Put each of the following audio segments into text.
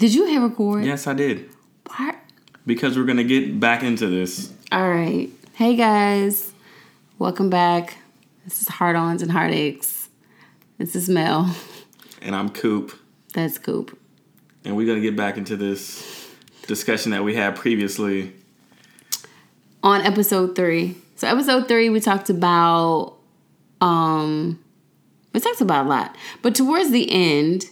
Did you hit record? Yes, I did. What? Because we're gonna get back into this. All right. Hey guys, welcome back. This is Heart Ons and Heartaches. This is Mel. And I'm Coop. That's Coop. And we're gonna get back into this discussion that we had previously. On episode three. So episode three, we talked about um we talked about a lot. But towards the end,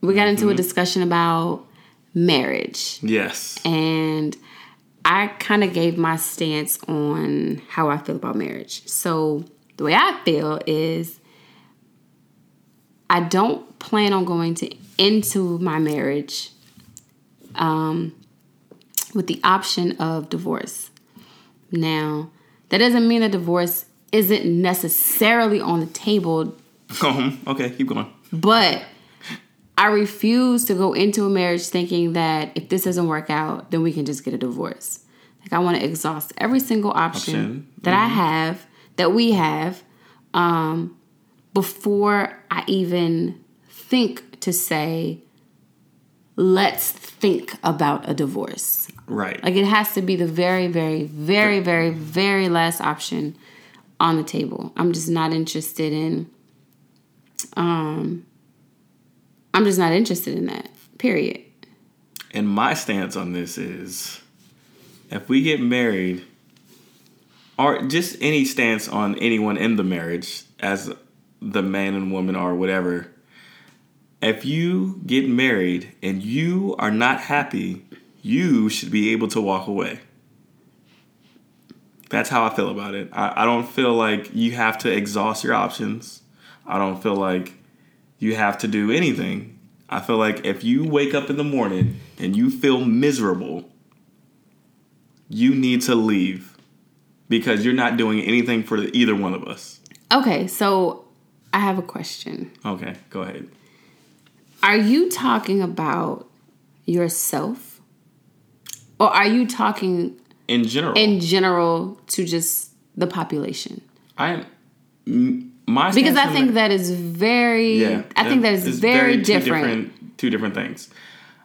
we got into a discussion about marriage. Yes. and I kind of gave my stance on how I feel about marriage. So, the way I feel is I don't plan on going to into my marriage um, with the option of divorce. Now, that doesn't mean that divorce isn't necessarily on the table Um, okay, keep going. but I refuse to go into a marriage thinking that if this doesn't work out, then we can just get a divorce. Like I want to exhaust every single option, Option. that I have, that we have, um, before I even think to say, let's think about a divorce. Right. Like it has to be the very, very, very, very, very last option on the table. I'm just not interested in um I'm just not interested in that. Period. And my stance on this is if we get married, or just any stance on anyone in the marriage as the man and woman or whatever, if you get married and you are not happy, you should be able to walk away. That's how I feel about it. I, I don't feel like you have to exhaust your options. I don't feel like you have to do anything. I feel like if you wake up in the morning and you feel miserable, you need to leave because you're not doing anything for either one of us. Okay, so I have a question. Okay, go ahead. Are you talking about yourself? Or are you talking In general, in general to just the population? I am my Because I think that- that is very yeah, I think that is it's very, two different. Two different things.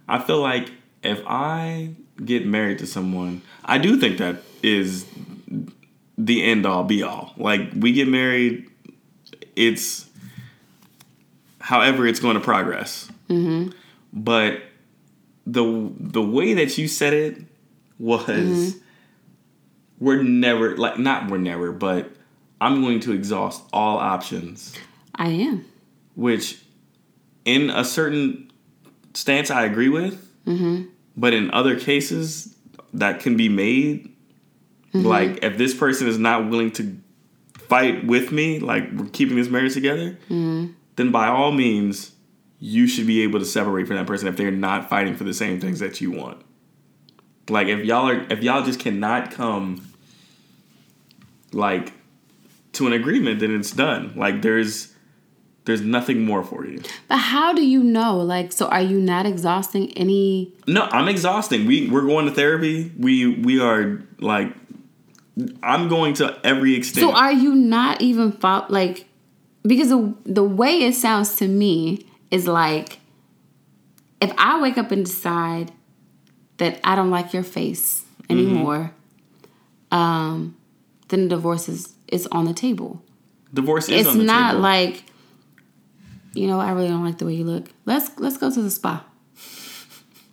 I feel like if I get married to someone, I do think that is the end all be all. Like we get married, it's however it's going to progress. Mm-hmm. But the the way that you said it was Mm-hmm. we're never like not we're never, but I'm going to exhaust all options. I am. which in a certain stance I agree with, mm-hmm. but in other cases that can be made, mm-hmm. like if this person is not willing to fight with me, like we're keeping this marriage together, mm-hmm. then by all means, you should be able to separate from that person if they're not fighting for the same things that you want. Like if y'all are, if y'all just cannot come, like to an agreement, then it's done. Like there's there's nothing more for you. But how do you know? Like, so are you not exhausting any? No, I'm exhausting. We we're going to therapy. We we are like I'm going to every extent. So are you not even fo- like? Because the the way it sounds to me is like, if I wake up and decide that I don't like your face anymore, um, then the divorce is is on the table. Divorce is it's on the not table. like, you know, I really don't like the way you look. Let's let's go to the spa.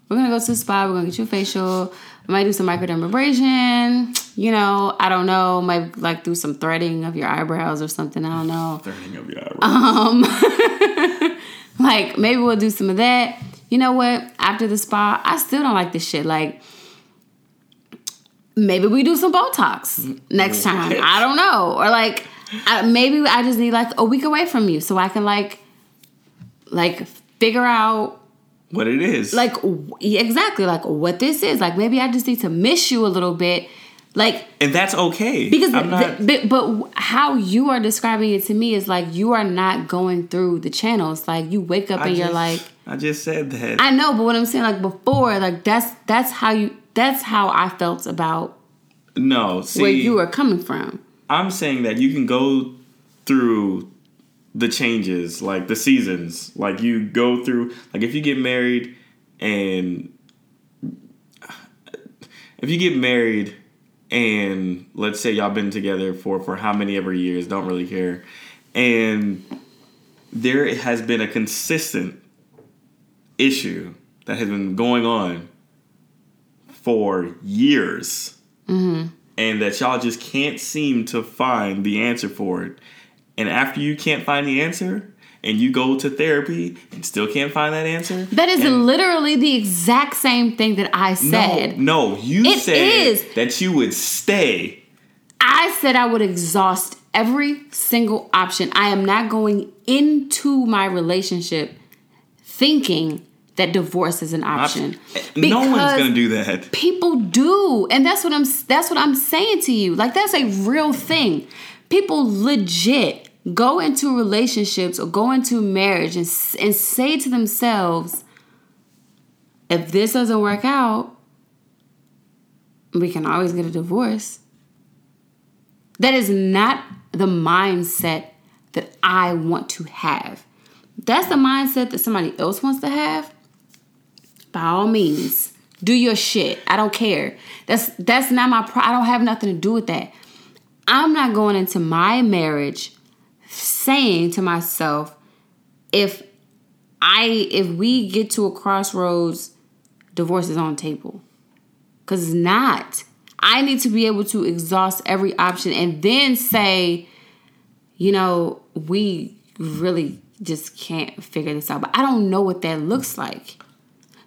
We're gonna go to the spa. We're gonna get you a facial. I might do some microdermabrasion. You know, I don't know. Might like do some threading of your eyebrows or something. I don't know. Turning of your eyebrows. Um, like maybe we'll do some of that. You know what? After the spa, I still don't like this shit. Like maybe we do some Botox next mm. time. I don't know. Or like I, maybe I just need like a week away from you so I can like like figure out what it is. like exactly like what this is. Like maybe I just need to miss you a little bit. Like and that's okay. because I'm not but, but how you are describing it to me is like you are not going through the channels. Like you wake up I and you're like, I just said that. I know, but what I'm saying like before, like that's that's how you that's how I felt about no, see where you were coming from. I'm saying that you can go through the changes, like the seasons. Like you go through like if you get married and if you get married and let's say y'all been together for for how many ever years, don't really care, and there has been a consistent issue that has been going on for years, mm-hmm. and that y'all just can't seem to find the answer for it. And after you can't find the answer, and you go to therapy and still can't find that answer, That is and- literally the exact same thing that I said. No, no, you It said is. that you would stay. I said I would exhaust every single option. I am not going into my relationship thinking that divorce is an option. Eh, no one's gonna do that. People do, and that's what I'm. That's what I'm saying to you. Like that's a real thing. People legit go into relationships or go into marriage and and say to themselves, "If this doesn't work out, we can always get a divorce." That is not the mindset that I want to have. That's the mindset that somebody else wants to have by all means do your shit. I don't care. That's that's not my pro- i don't have nothing to do with that. I'm not going into my marriage saying to myself if i if we get to a crossroads divorce is on table. Because it's not. I need to be able to exhaust every option and then say you know we really just can't figure this out. But i don't know what that looks like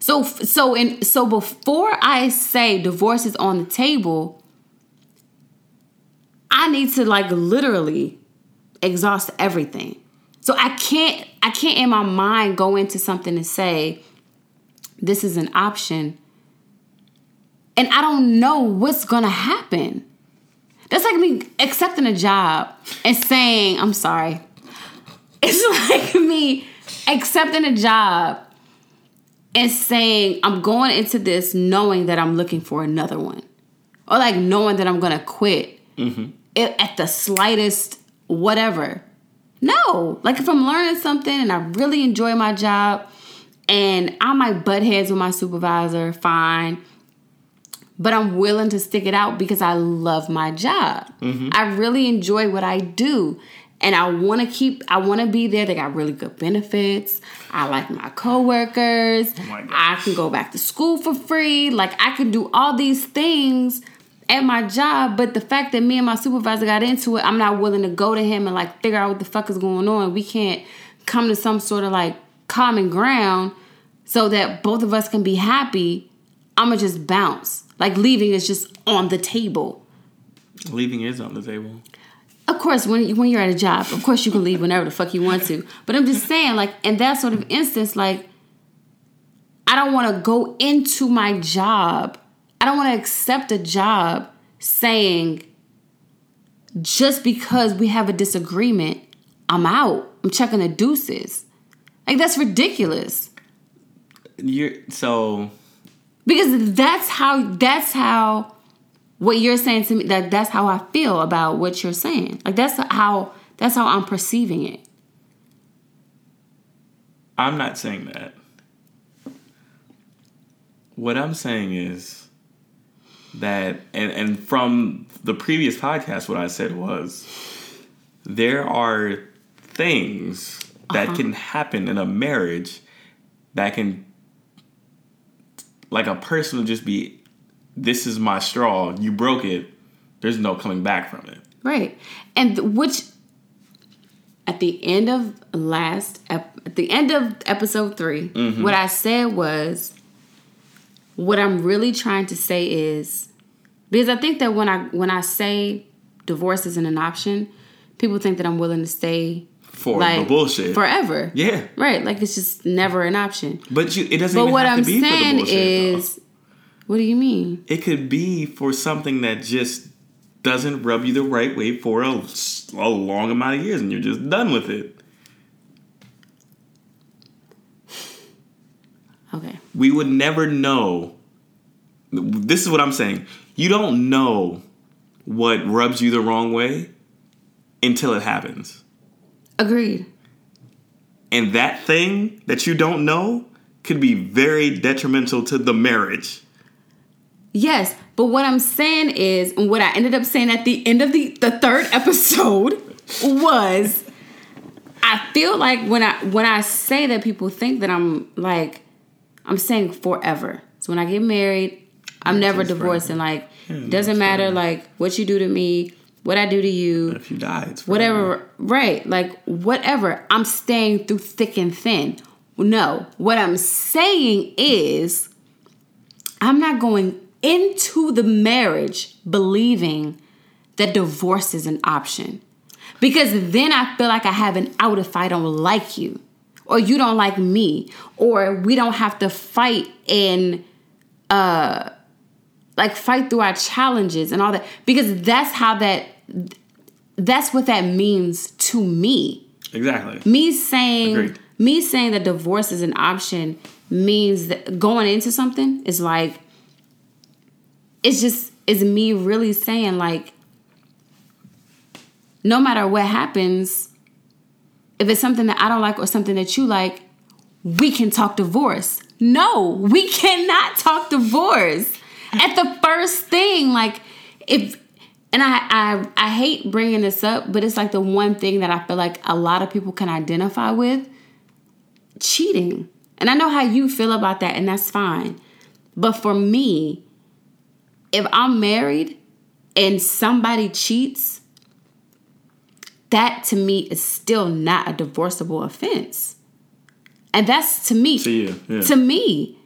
so so in so before I say divorce is on the table, I need to like literally exhaust everything. So I can't I can't in my mind go into something and say this is an option and I don't know what's going to happen. That's like me accepting a job and saying, I'm sorry. It's like me accepting a job and saying I'm going into this knowing that I'm looking for another one, or like knowing that I'm gonna quit mm-hmm. it, at the slightest whatever. No, like if I'm learning something and I really enjoy my job, and I might butt heads with my supervisor, fine. But I'm willing to stick it out because I love my job. Mm-hmm. I really enjoy what I do. And I want to keep, I want to be there. They got really good benefits. I like my coworkers. Oh my. I can go back to school for free. Like I can do all these things at my job. But the fact that me and my supervisor got into it, I'm not willing to go to him and like figure out what the fuck is going on. We can't come to some sort of like common ground so that both of us can be happy. I'ma just bounce. Like leaving is just on the table. Leaving is on the table. Of course, when you- when you're at a job, of course you can leave whenever the fuck you want to. But I'm just saying, like in that sort of instance, like I don't want to go into my job. I don't want to accept a job saying just because we have a disagreement, I'm out. I'm checking the deuces. Like that's ridiculous. You're so because that's how that's how what you're saying to me that that's how I feel about what you're saying. Like that's how that's how I'm perceiving it. I'm not saying that. What I'm saying is that, and, and from the previous podcast, what I said was there are things that uh-huh. can happen in a marriage that can, like a person will just be, this is my straw, you broke it, there's no coming back from it. Right. And which at the end of last ep- at the end of episode 3, mm-hmm. what I said was what I'm really trying to say is because I think that when I when I say divorce isn't an option, people think that I'm willing to stay For like the bullshit. forever. yeah. Right, like it's just never an option. But you, it doesn't But even what I'm to for the saying is, what do you mean? it could be for something that just doesn't rub you the right way for a long amount of years and you're just done with it. Okay, We would never know. This is what I'm saying. You don't know what rubs you the wrong way until it happens. agreed. And that thing that you don't know could be very detrimental to the marriage. Yes, but what I'm saying is, and what I ended up saying at the end of the, the third episode was I feel like when I when I say that people think that I'm like I'm saying forever. So when I get married, I'm never it's divorcing. Like Yeah, doesn't matter forever. like what you do to me, what I do to you, If you die, it's forever. whatever right like whatever i'm staying through thick and thin no what i'm saying is i'm not going into the marriage believing that divorce is an option because then i feel like i have an out if i don't like you or you don't like me or we don't have to fight and uh like fight through our challenges and all that because that's how that that's what that means to me Exactly. me saying Agreed. me saying that divorce is an option means that going into something is like it's just is me really saying like no matter what happens if it's something that i don't like or something that you like we can talk divorce no we cannot talk divorce at the first thing like if and I, I I hate bringing this up, but it's like the one thing that I feel like a lot of people can identify with cheating. And I know how you feel about that, and that's fine. But for me, if I'm married and somebody cheats, that to me is still not a divorceable offense. And that's to me To you, yeah. to me.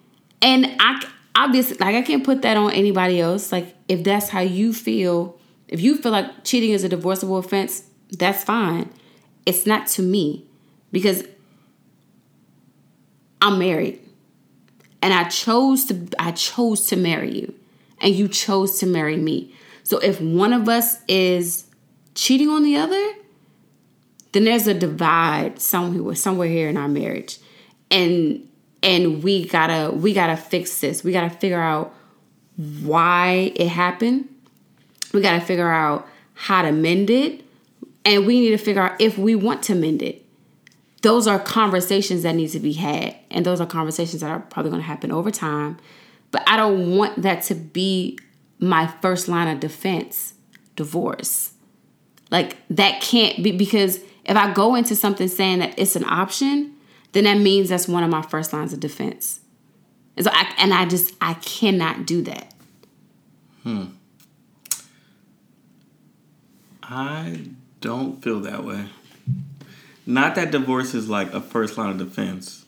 And I obviously like I can't put that on anybody else. Like if that's how you feel, if you feel like cheating is a divorceable offense, that's fine. It's not to me because I'm married. And I chose to I chose to marry you. And you chose to marry me. So if one of us is cheating on the other, then there's a divide somewhere somewhere here in our marriage. And and we gotta we gotta fix this. We gotta figure out why it happened. We gotta figure out how to mend it. And we need to figure out if we want to mend it. Those are conversations that need to be had. And those are conversations that are probably gonna happen over time. But I don't want that to be my first line of defense divorce. Like that can't be because if I go into something saying that it's an option, then that means that's one of my first lines of defense. And so I and I just I cannot do that. Hmm. I don't feel that way. Not that divorce is like a first line of defense.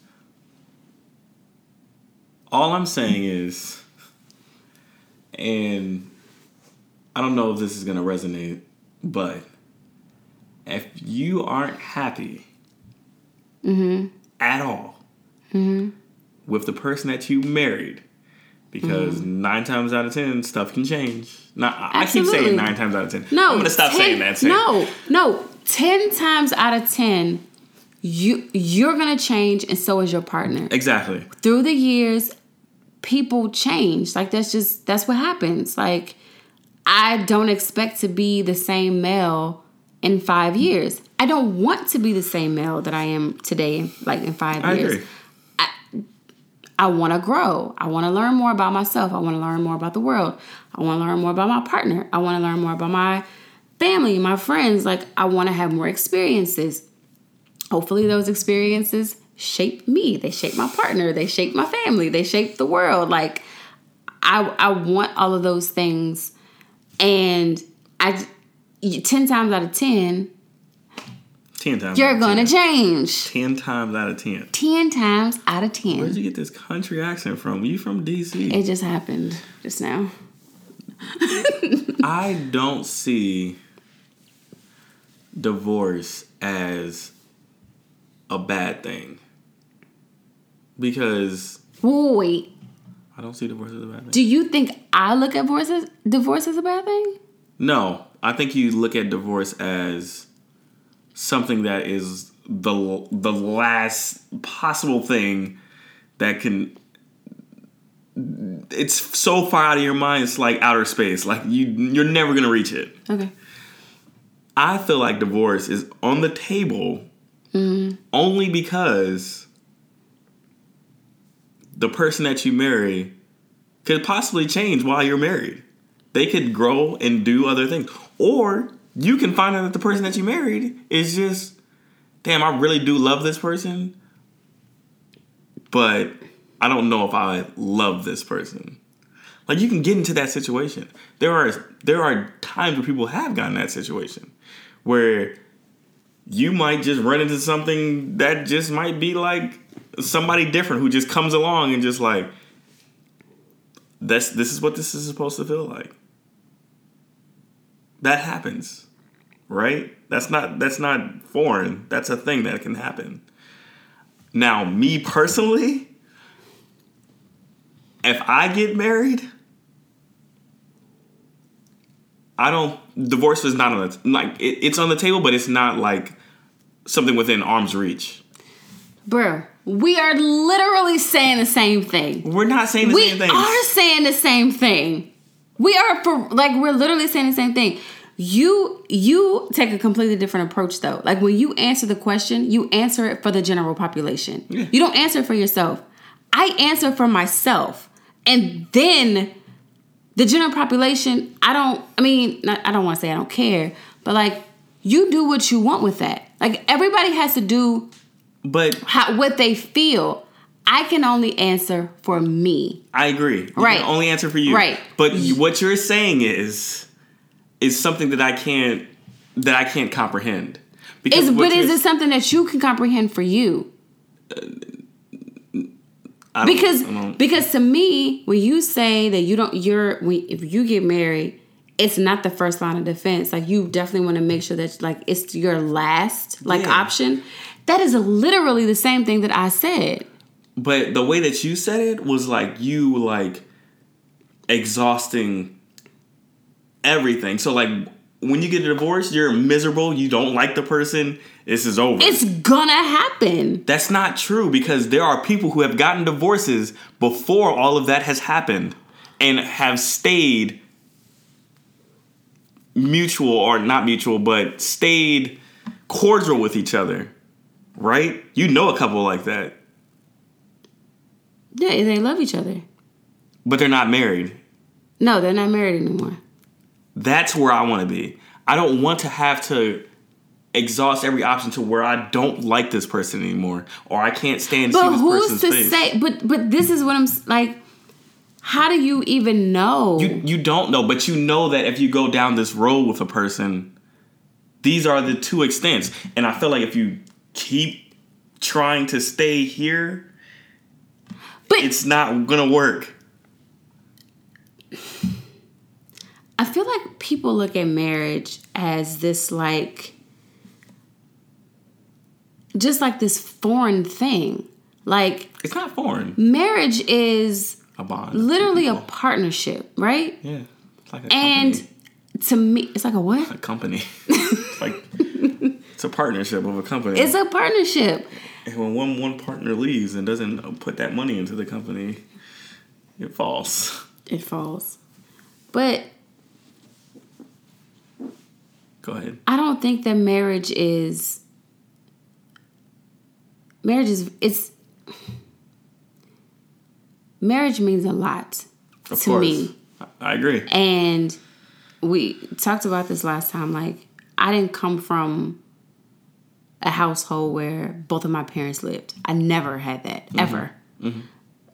All I'm saying is, and I don't know if this is going to resonate, but if you aren't happy mm-hmm. at all mm-hmm. with the person that you married, because mm-hmm. nine times out of ten, stuff can change. Now, I I keep saying nine times out of ten. No, I'm going to stop 10 saying that. No, no, ten times out of ten, you you're gonna change, and so is your partner. Exactly. through the years people change like that's just that's what happens like i don't expect to be the same Mel in five years i don't want to be the same Mel that i am today like in five I years agree. I want to grow. I want to learn more about myself. I want to learn more about the world. I want to learn more about my partner. I want to learn more about my family, my friends. Like, I want to have more experiences. Hopefully, those experiences shape me. They shape my partner. They shape my family. They shape the world. Like, I, I want all of those things. And I, 10 times out of 10, Ten times. you're going to 10. change. Ten times out of ten. 10 times out of 10. Where'd you get this country accent from? You from DC? It just happened just now. I don't see divorce as a bad thing because Wait, I don't see divorce as a bad thing. do you think I look at divorce as, divorce as a bad thing? No, I think you look at divorce as something that is the the last possible thing that can. It's so far out of your mind. It's like outer space. Like you, you're never gonna reach it. Okay. I feel like divorce is on the table mm-hmm. only because the person that you marry could possibly change while you're married. They could grow and do other things. Or you can find out that the person that you married is just, damn, I really do love this person, but I don't know if I love this person. Like you can get into that situation. There are there are times where people have gotten that situation where you might just run into something that just might be like somebody different who just comes along and just like this this is what this is supposed to feel like. That happens. Right? That's not that's not foreign. That's a thing that can happen. Now, me personally, if I get married, I don't. Divorce is not on the like. It, it's on the table, but it's not like something within arm's reach. Bro, we are literally saying the same thing. We're not saying the we same thing. We are saying the same thing. We are for like we're literally saying the same thing. You you take a completely different approach though. Like when you answer the question, you answer it for the general population. Yeah. You don't answer it for yourself. I answer for myself. And then the general population, I don't I mean, not, I don't want to say I don't care, but like you do what you want with that. Like everybody has to do but how what they feel. I can only answer for me. I agree. You Right. Can only answer for you. Right. But what you're saying is is something that I can't that I can't comprehend. Because Is but is it something that you can comprehend for you? Uh, I Because because to me, when you say that you don't, you're when, if you get married, it's not the first line of defense. Like you definitely want to make sure that like it's your last like Yeah. option. That is literally the same thing that I said. But the way that you said it was like you like exhausting everything. So like when you get a divorce, you're miserable, you don't like the person, this is over. It's gonna happen. That's not true because there are people who have gotten divorces before all of that has happened and have stayed mutual or not mutual, but stayed cordial with each other. Right? You know a couple like that, Yeah, they love each other. but they're not married. No, they're not married anymore. That's where I want to be. I don't want to have to exhaust every option to where I don't like this person anymore or I can't stand But who's to face. say? But but this is what I'm like. How do you even know? You you don't know, but you know that if you go down this road with a person, these are the two extents. And I feel like if you keep trying to stay here, but it's not gonna work. I feel like people look at marriage as this like just like this foreign thing. Like It's not foreign. marriage is A bond. literally a partnership, right? yeah. It's like a And company. to me, it's like a what? a company. it's a partnership of a company. It's a partnership. and when one one partner leaves and doesn't put that money into the company, it falls. It falls. But Go ahead. I don't think that marriage is marriage is it's marriage means a lot Of to course. me. I- I agree. And we talked about this last time. Like, I didn't come from a household where both of my parents lived. I never had that mm-hmm. ever. Mm-hmm.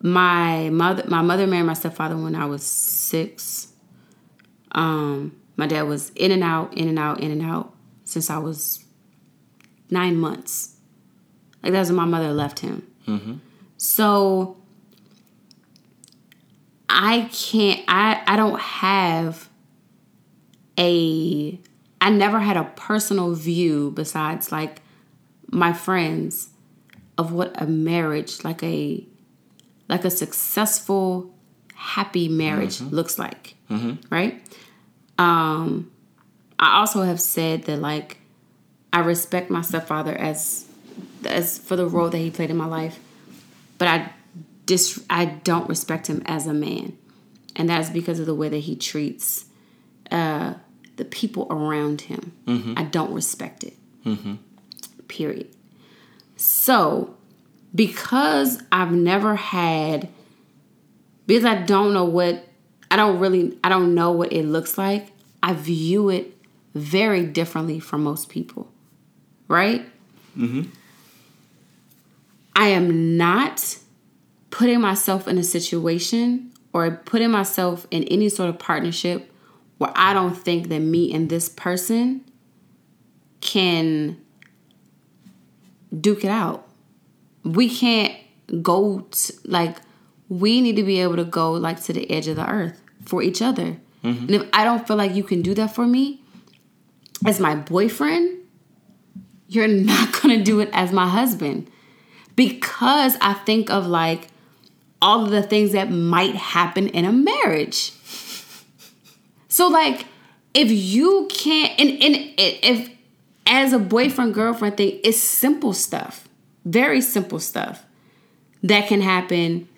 My mother, my mother married my stepfather when I was six. Um, my dad was in and out, in and out, in and out since I was nine months. Like that's when my mother left him. Mm-hmm. So I can't I I don't have a I never had a personal view besides like my friends of what a marriage like a like a successful happy marriage looks like. Right? Um I also have said that like I respect my stepfather as as for the role that he played in my life, but I dis I don't respect him as a man, and that's because of the way that he treats uh, the people around him. I don't respect it. Period. So, because I've never had because I don't know what I don't really I don't know what it looks like. I view it very differently from most people. Right? Mm-hmm. I am not putting myself in a situation or putting myself in any sort of partnership where I don't think that me and this person can duke it out. We can't go to, like we need to be able to go like to the edge of the earth for each other. Mm-hmm. And if I don't feel like you can do that for me as my boyfriend, you're not going to do it as my husband because I think of like all of the things that might happen in a marriage. So like if you can't and, and if as a boyfriend girlfriend thing, it's simple stuff. Very simple stuff that can happen.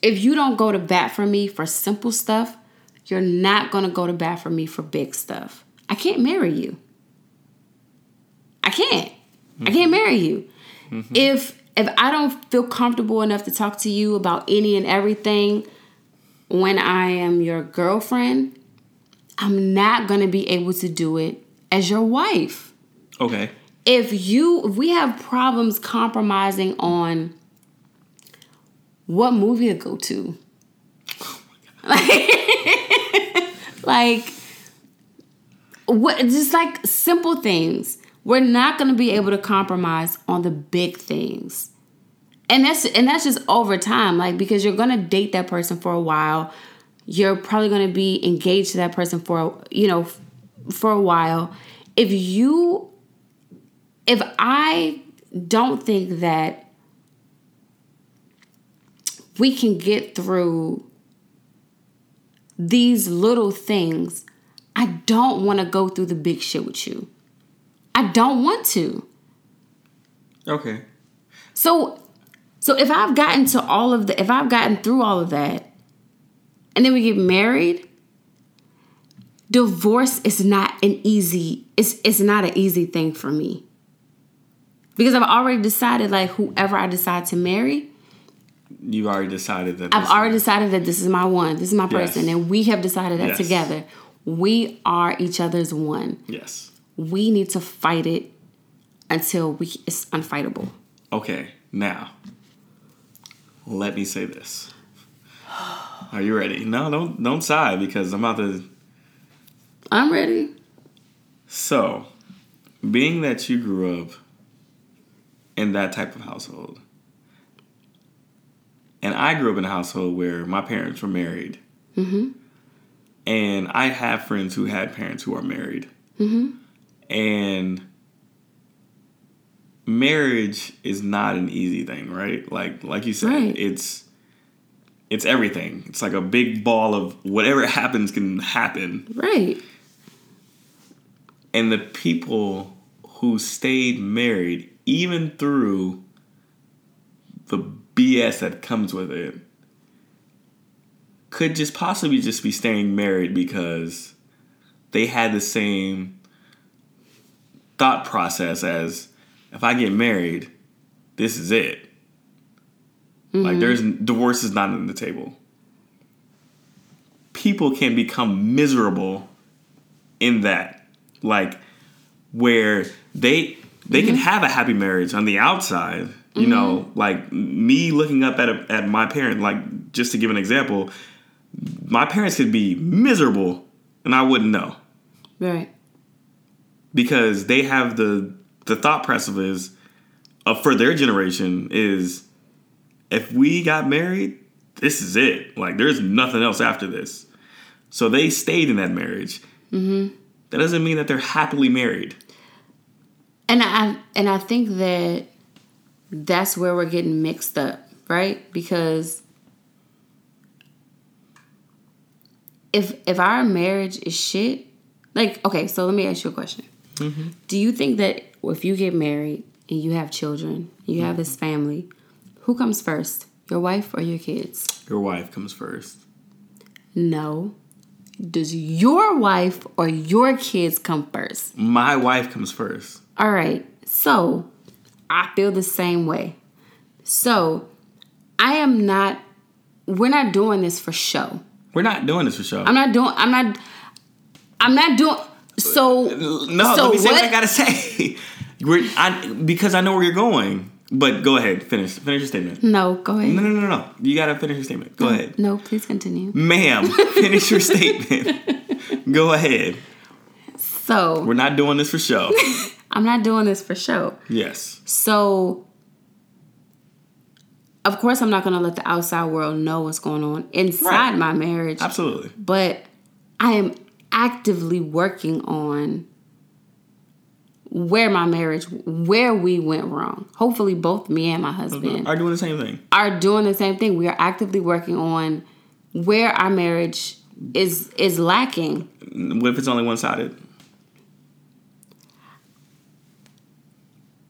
If you don't go to bat for me for simple stuff, you're not to go to bat for me for big stuff. I can't marry you. I can't. I can't marry you. Mm-hmm. If if I don't feel comfortable enough to talk to you about any and everything when I am your girlfriend, I'm not going to be able to do it as your wife. Okay. If you if we have problems compromising on what movie to go to. like what just like simple things. We're not going to be able to compromise on the big things. And that's and that's just over time like because you're going to date that person for a while. You're probably going to be engaged to that person for you know for a while. If you if I don't think that we can get through these little things, I don't want to go through the big shit with you. I don't want to. Okay. So so if I've gotten to all of the if I've gotten through all of that and then we get married, divorce is not an easy it's it's not an easy thing for me. Because I've already decided like whoever I decide to marry, You already decided that. I've already decided that this is my one, this is my Yes. person, and we have decided that Yes. together. We are each other's one. Yes. We need to fight it until we it's unfightable. Okay. Now, let me say this. Are you ready? No, don't don't sigh because I'm about to. I'm ready. So, being that you grew up in that type of household, and I grew up in a household where my parents were married, mm-hmm. and I have friends who had parents who are married, mm-hmm. and marriage is not an easy thing, right? Like like you said, Right. it's it's everything. It's like a big ball of whatever happens can happen Right. And the people who stayed married even through the BS that comes with it could just possibly just be staying married because they had the same thought process as if I get married, this is it. Like mm-hmm. there's divorce is not on the table. People can become miserable in that like where they they can have a happy marriage on the outside you know like me looking up at a, at my parent like just to give an example my parents could be miserable and I wouldn't know. Right. because they have the the thought process is uh, for their generation is if we got married this is it. Like there's nothing else after this. So they stayed in that marriage. Mm-hmm. That doesn't mean that they're happily married And I and I think that that's where we're getting mixed up, right? Because if if our marriage is shit, like okay, so let me ask you a question. Mm-hmm. Do you think that if you get married and you have children, you have this family, who comes first, your wife or your kids? your wife comes first No. Does your wife or your kids come first? my wife comes first All right. So I feel the same way. So I am not we're not doing this for show. We're not doing this for show. I'm not doing. I'm not. I'm not doing. So no, so let me say what what- I gotta say. We're, I, because I know where you're going. But go ahead, finish. Finish your statement. No, go ahead. No, no, no, no. You gotta finish your statement. Go ahead. No, please continue. Ma'am, finish your statement. Go ahead. So We're not doing this for show. I'm not doing this for show. Yes. So, of course, I'm not to let the outside world know what's going on inside Right. my marriage, Absolutely. but I am actively working on where my marriage, where we went wrong. Hopefully, both me and my mm-hmm. husband Are doing the same thing. are doing the same thing. We are actively working on where our marriage is is lacking. What if it's only one sided?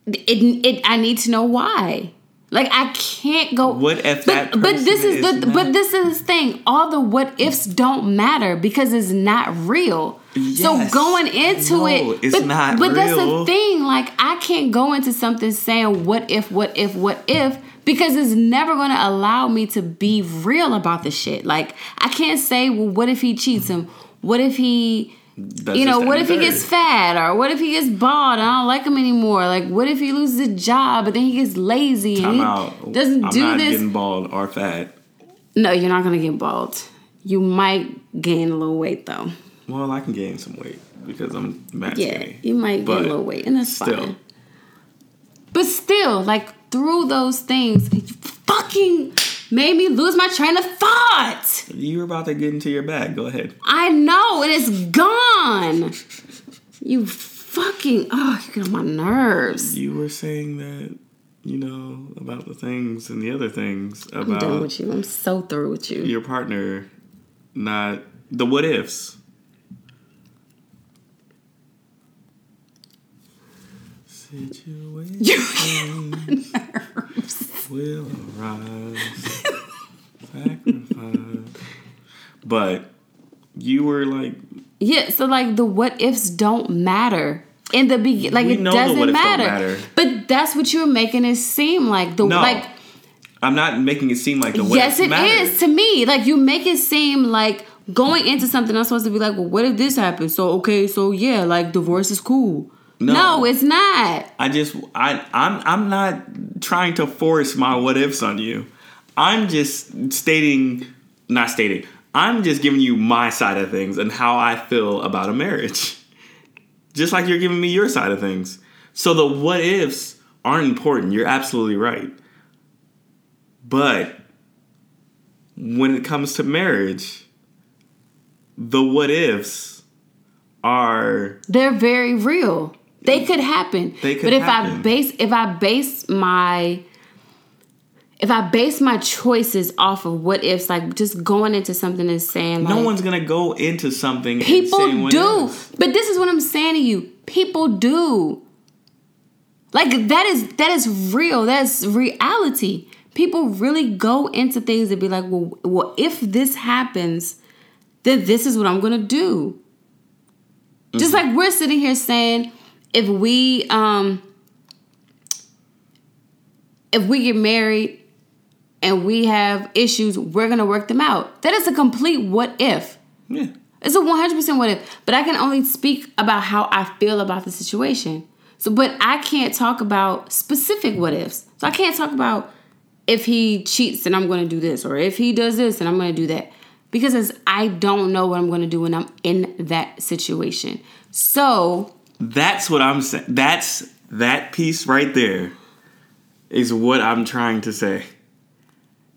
It, it I need to know why. Like I can't go. What if but, that But this person is the. is But this is the thing. All the what ifs don't matter because it's not real. So going into No, it, it's but, not But that's the thing. Like I can't go into something saying what if, what if, what if, because it's never going to allow me to be real about the shit. Like I can't say, well, what if he cheats him? What if he That's you know, what if he gets fat or what if he gets bald and I don't like him anymore? Like, what if he loses a job but then he gets lazy and he out. doesn't I'm do not this? getting bald or fat. no, you're not gonna get bald. You might gain a little weight though. Well, I can gain some weight because I'm mad Yeah, skinny. you might But gain a little weight, and that's still. fine. But still, like through those things, you fucking made me lose my train of thought. You were about to get into your bag. Go ahead. I know, and it's gone. You fucking oh, you get on my nerves. You were saying that, you know, about the things and the other things I'm done with you. I'm so through with you. your partner, not the what ifs. Situations will arise, sacrifice. But you were like, Yeah, so like the what ifs don't matter in the beginning. Like it doesn't what ifs don't matter. matter. But that's what you're making it seem like. The No, like I'm not making it seem like the what yes, it is matter. to me. Like you make it seem like going into something I'm supposed to be like, well, what if this happens? So okay, so yeah, like divorce is cool. No. no it's not. I just I I'm I'm not trying to force my what ifs on you. I'm just stating not stating. I'm just giving you my side of things and how I feel about a marriage. Just like you're giving me your side of things. So the what ifs aren't important. You're absolutely right. But when it comes to marriage, the what ifs are They're very real. They could happen. They could but if I base if I base my if I base my choices off of what ifs, like just going into something and saying like no one's gonna go into something. and say people do. ifs. But this is what I'm saying to you. People do. Like that is that is real. That's reality. People really go into things and be like, well, well, if this happens, then this is what I'm gonna do. Just mm-hmm. like we're sitting here saying, if we um if we get married and we have issues, we're gonna work them out. That is a complete what if. Yeah. It's a 100% what if, but I can only speak about how I feel about the situation. So, but I can't talk about specific what ifs. So, I can't talk about if he cheats and I'm going to do this, or if he does this and I'm going to do that, because it's, I don't know what I'm going to do when I'm in that situation. So, That's what I'm saying. That's that piece right there is what I'm trying to say.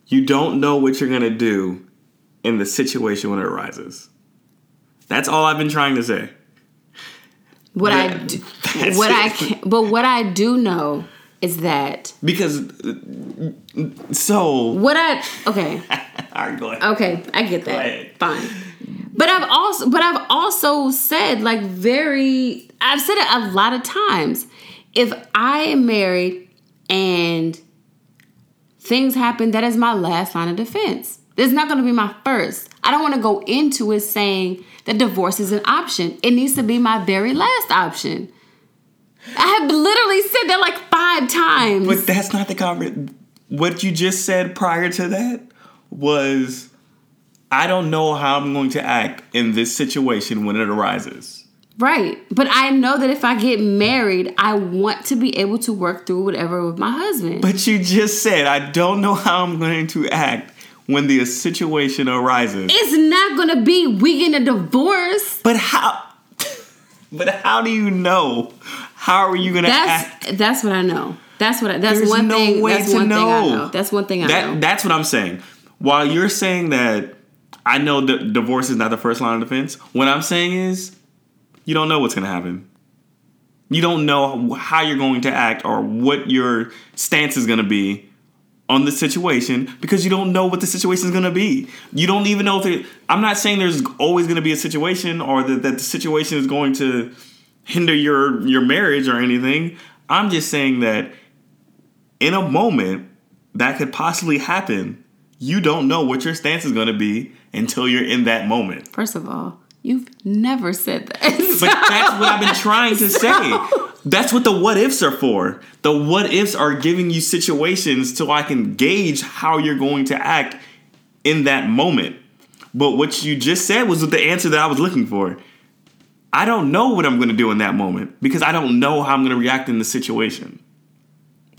You don't know what you're gonna do in the situation when it arises. That's all I've been trying to say. what I do, what I can, but what I do know is that Because so what I okay. all right, go ahead. Okay, I get Go ahead. that. Fine. But I've also but I've also said like very I've said it a lot of times. If I am married and things happen, that is my last line of defense. It's not going to be my first. I don't want to go into it saying that divorce is an option. It needs to be my very last option. I have literally said that like five times. But that's not the conversation. What you just said prior to that was I don't know how I'm going to act in this situation when it arises. Right. But I know that if I get married, I want to be able to work through whatever with my husband. But you just said I don't know how I'm going to act when the situation arises. it's not going to be we getting a divorce. But how But how do you know? How are you going to act? That's what I know. That's what I, that's There's one no thing. way that's to one thing I know. know. That's one thing I That know. that's what I'm saying. While you're saying that I know that divorce is not the first line of defense, what I'm saying is you don't know what's going to happen. You don't know how you're going to act or what your stance is going to be on the situation because you don't know what the situation is going to be. You don't even know if it, I'm not saying there's always going to be a situation or that, that the situation is going to hinder your your marriage or anything. I'm just saying that in a moment that could possibly happen, you don't know what your stance is going to be until you're in that moment. First of all, you've never said that. But that's what I've been trying to say. That's what the what ifs are for. The what ifs are giving you situations so I can gauge how you're going to act in that moment. But what you just said was the answer that I was looking for. I don't know what I'm going to do in that moment because I don't know how I'm going to react in the situation.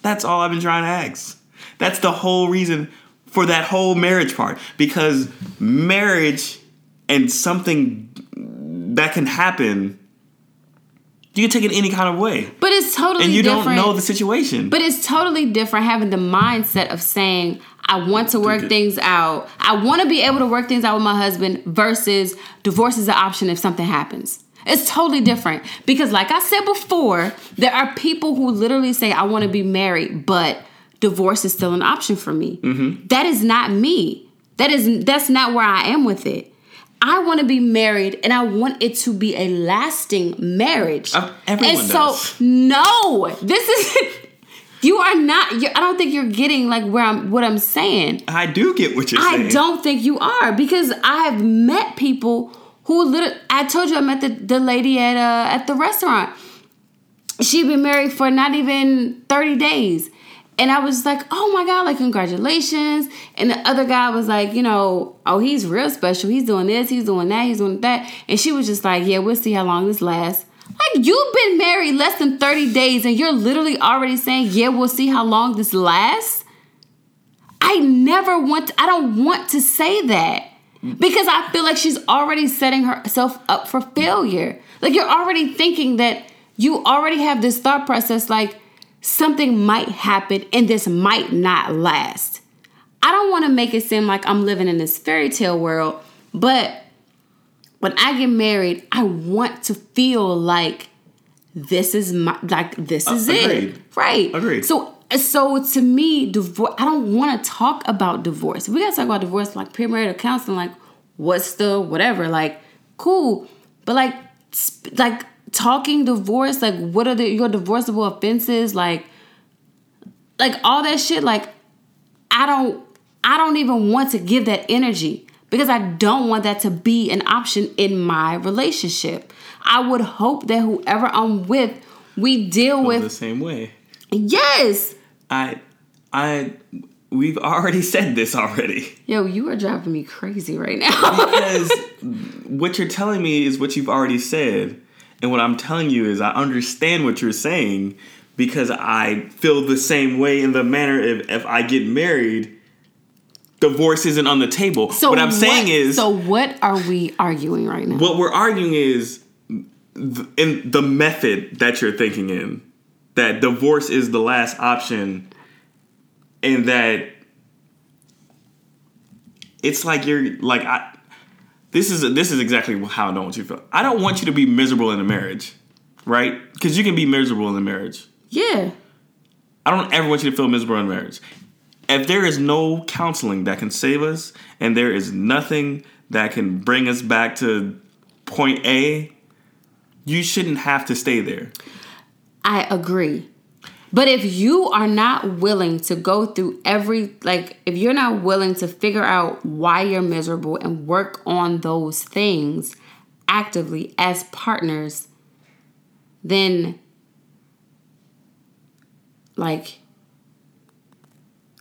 That's all I've been trying to ask. That's the whole reason for that whole marriage part because marriage and something that can happen you can take it any kind of way but it's totally different. and you different. don't know the situation But it's totally different having the mindset of saying, I want to work things out. I want to be able to work things out with my husband versus divorce is an option if something happens. It's totally different because, like I said before, there are people who literally say, I want to be married, but divorce is still an option for me. Mm-hmm. That is not me. That is that's not where I am with it. I want to be married and I want it to be a lasting marriage. Uh, everyone and so does. no, this is you are not. I don't think you're getting like where I'm what I'm saying. i do get what you're I saying I don't think you are because I have met people who literally. I told you I met the, the lady at uh at the restaurant. She'd been married for not even thirty days, and I was like, "Oh my god! Like congratulations!" And the other guy was like, "You know, oh he's real special. He's doing this. He's doing that. He's doing that." And she was just like, "Yeah, we'll see how long this lasts." Like you've been married less than thirty days, and you're literally already saying, "Yeah, we'll see how long this lasts." I never want to, I don't want to say that because I feel like she's already setting herself up for failure. Like you're already thinking that you already have this thought process like something might happen and this might not last. I don't want to make it seem like I'm living in this fairy tale world, but when I get married, I want to feel like this is my like this uh, is it. agreed. Right. Agreed. So so to me, divorce I don't want to talk about divorce. If we gotta talk about divorce like premarital counseling, like what's the whatever, like cool. But like sp- like talking divorce, like what are the your divorceable offenses, like like all that shit, like I don't I don't even want to give that energy because I don't want that to be an option in my relationship. I would hope that whoever I'm with, we deal the with the same way yes. i i we've already said this already Yo, you are driving me crazy right now. because what you're telling me is what you've already said and what i'm telling you is i understand what you're saying because i feel the same way in the manner if, if i get married divorce isn't on the table so what i'm saying what- is so what are we arguing right now? what we're arguing is th- in the method that you're thinking in that divorce is the last option and that it's like you're like I this is this is exactly how I don't want you to feel. I don't want you to be miserable in a marriage, right? Because you can be miserable in a marriage. yeah. I don't ever want you to feel miserable in marriage. If there is no counseling that can save us, and there is nothing that can bring us back to point A, you shouldn't have to stay there. I agree. But if you are not willing to go through every, like, if you're not willing to figure out why you're miserable and work on those things actively as partners, then, like,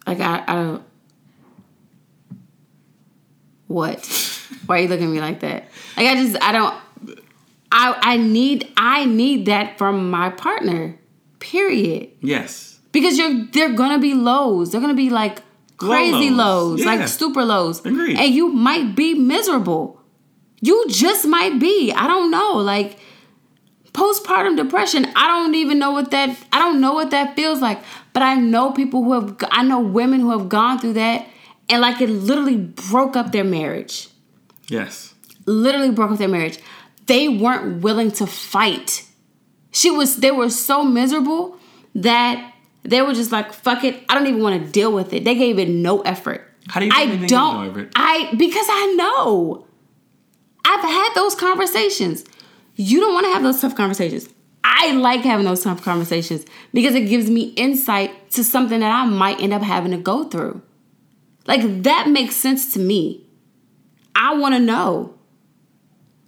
like I, I don't, What? Why are you looking at me like that? Like I just I don't I I need I need that from my partner. Period. Yes. Because you're they're gonna be lows. They're gonna be like crazy lows. lows, Yeah. like super lows. Agreed. And you might be miserable. You just might be. I don't know. Like postpartum depression, I don't even know what that I don't know what that feels like. But I know people who have I know women who have gone through that and like it literally broke up their marriage. Yes. Literally broke up their marriage. They weren't willing to fight. She was they were so miserable that they were just like, fuck it, I don't even want to deal with it. They gave it no effort. How do you I don't you know of it? I because I know. I've had those conversations. You don't want to have those tough conversations. I like having those tough conversations because it gives me insight to something that I might end up having to go through. Like that makes sense to me. I want to know.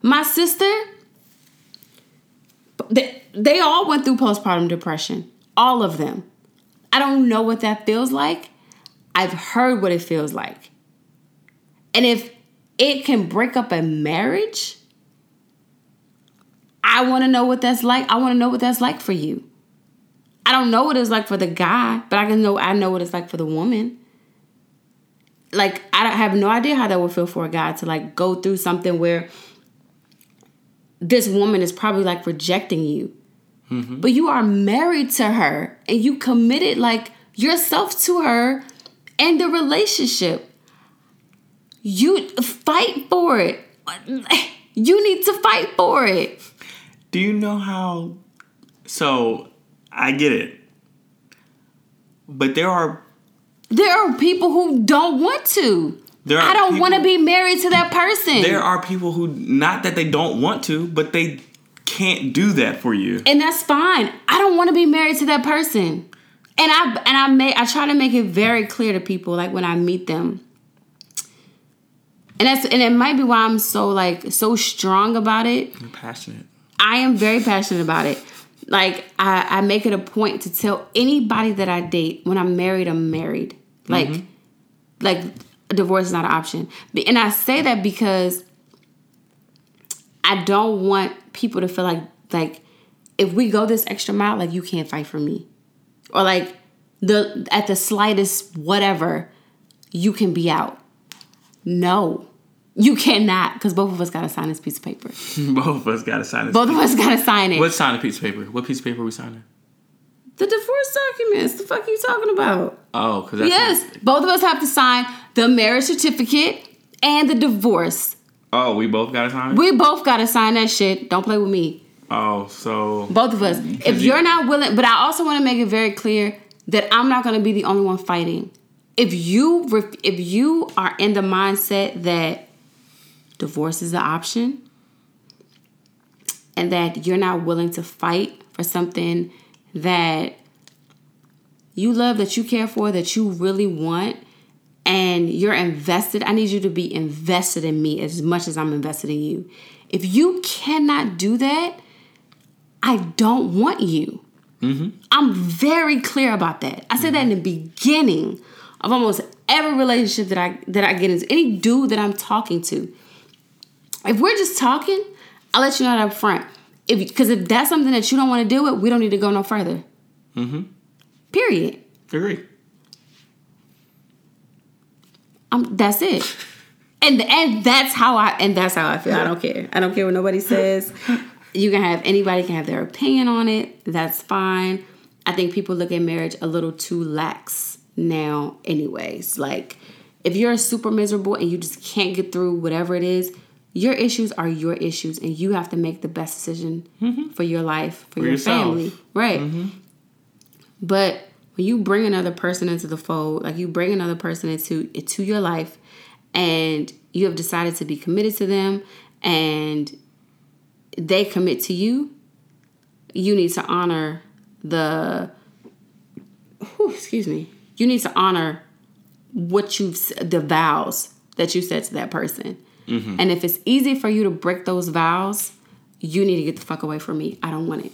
My sister, they all went through postpartum depression. All of them. I don't know what that feels like. I've heard what it feels like. And if it can break up a marriage, I want to know what that's like. I want to know what that's like for you. I don't know what it's like for the guy, but I can know I know what it's like for the woman. Like I have no idea how that would feel for a guy to like go through something where this woman is probably like rejecting you. Mm-hmm. But you are married to her and you committed like yourself to her and the relationship. You fight for it. You need to fight for it. Do you know how? So I get it, but there are There are people who don't want to. I don't want to be married to that person. there are people who not that they don't want to, but they can't do that for you. and that's fine. I don't want to be married to that person. And I and I make I try to make it very clear to people like when I meet them. And that's and it might be why I'm so like so strong about it. You're passionate. I am very passionate about it. Like I, I make it a point to tell anybody that I date when I'm married, I'm married. Like mm-hmm. like a divorce is not an option. And I say that because I don't want people to feel like like if we go this extra mile, like you can't fight for me. Or like the at the slightest whatever, you can be out. No. You cannot, because both of us gotta sign this piece of paper. Both of us got to sign it. Both of us gotta sign it. What sign a piece of paper? What piece of paper are we signing? The divorce documents. The fuck are you talking about? Oh, because that's yes, both of us have to sign the marriage certificate and the divorce. Oh, we both got to sign. it? We both gotta sign that shit. Don't play with me. oh, so Both of us. Mm-hmm. If you- you're not willing, but I also want to make it very clear that I'm not gonna be the only one fighting. If you ref- if you are in the mindset that divorce is the option and that you're not willing to fight for something that you love, that you care for, that you really want, and you're invested, I need you to be invested in me as much as I'm invested in you. If you cannot do that, I don't want you. I'm very clear about that. I said that in the beginning of almost every relationship that I that I get into, any dude that I'm talking to. If we're just talking, I'll let you know that up front. If because if that's something that you don't want to deal with, we don't need to go no further. Mm-hmm. Period. agree. Um, that's it. And and that's how I and that's how I feel. I don't care. I don't care what nobody says. You can have anybody can have their opinion on it. That's fine. I think people look at marriage a little too lax now, anyways. Like if you're super miserable and you just can't get through whatever it is, your issues are your issues, and you have to make the best decision for your life, for, your yourself. family, right? But when you bring another person into the fold, like you bring another person into into your life, and you have decided to be committed to them, and they commit to you, you need to honor the. whew, excuse me. You need to honor what you've the vows that you said to that person. Mm-hmm. And if it's easy for you to break those vows, you need to get the fuck away from me. I don't want it.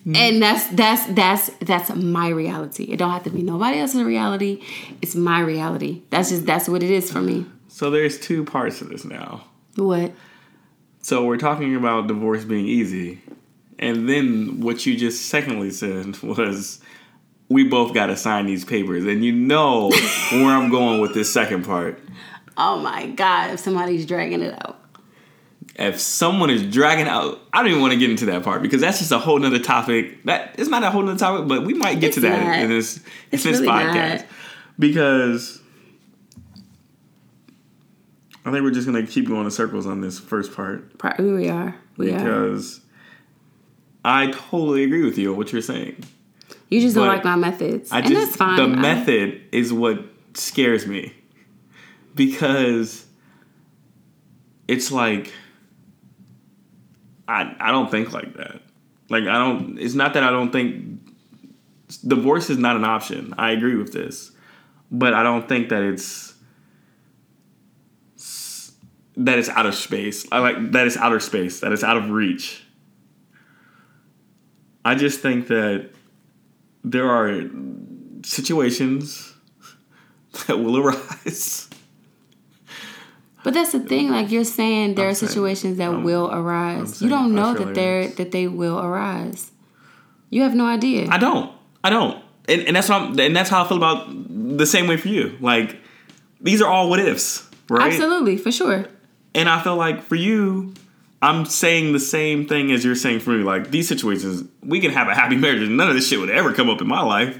Mm-hmm. And that's that's that's that's my reality. It don't have to be nobody else's reality. It's my reality. That's just that's what it is for me. So there's two parts to this now. What? So we're talking about divorce being easy. And then what you just secondly said was we both got to sign these papers. And you know where I'm going with this second part. Oh my god! If somebody's dragging it out. If someone is dragging out, I don't even want to get into that part because that's just a whole nother topic. That it's not a whole nother topic, but we might get It's to that not. in this in It's this really podcast not. because I think we're just gonna keep going in circles on this first part Pro- We are. We are. because I totally agree with you on what you're saying. You just don't like my methods, I and just that's fine. the I- method is what scares me because it's like I I don't think like that. Like I don't. It's not that I don't think divorce is not an option. I agree with this, but I don't think that it's that it's out of space. I like that it's outer space. That it's out of reach. I just think that there are situations that will arise. But that's the thing. Like you're saying, there I'm are saying- situations that I'm- will arise. You don't know that they're that they will arise. You have no idea. I don't. I don't. And, and that's what I'm, and that's how I feel about the same way for you. Like these are all what ifs, right? Absolutely, for sure. And I feel like for you, I'm saying the same thing as you're saying for me. Like these situations, we can have a happy marriage, and none of this shit would ever come up in my life.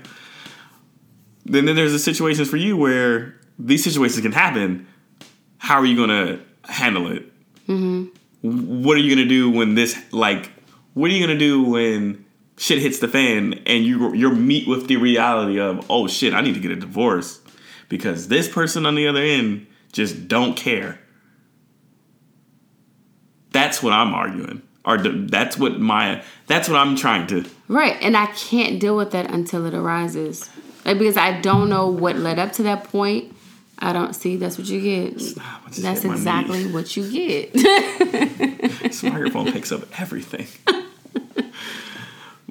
Then, then there's the situations for you where these situations can happen. How are you gonna handle it? Mm-hmm. What are you gonna do when this like? What are you gonna do when shit hits the fan and you you're meet with the reality of oh shit, I need to get a divorce because this person on the other end just don't care. That's what I'm arguing. Or that's what my that's what I'm trying to. Right, and I can't deal with that until it arises. Like because I don't know what led up to that point. I don't see. That's what you get. Just That's hit my knee. exactly what you get. This microphone picks up everything.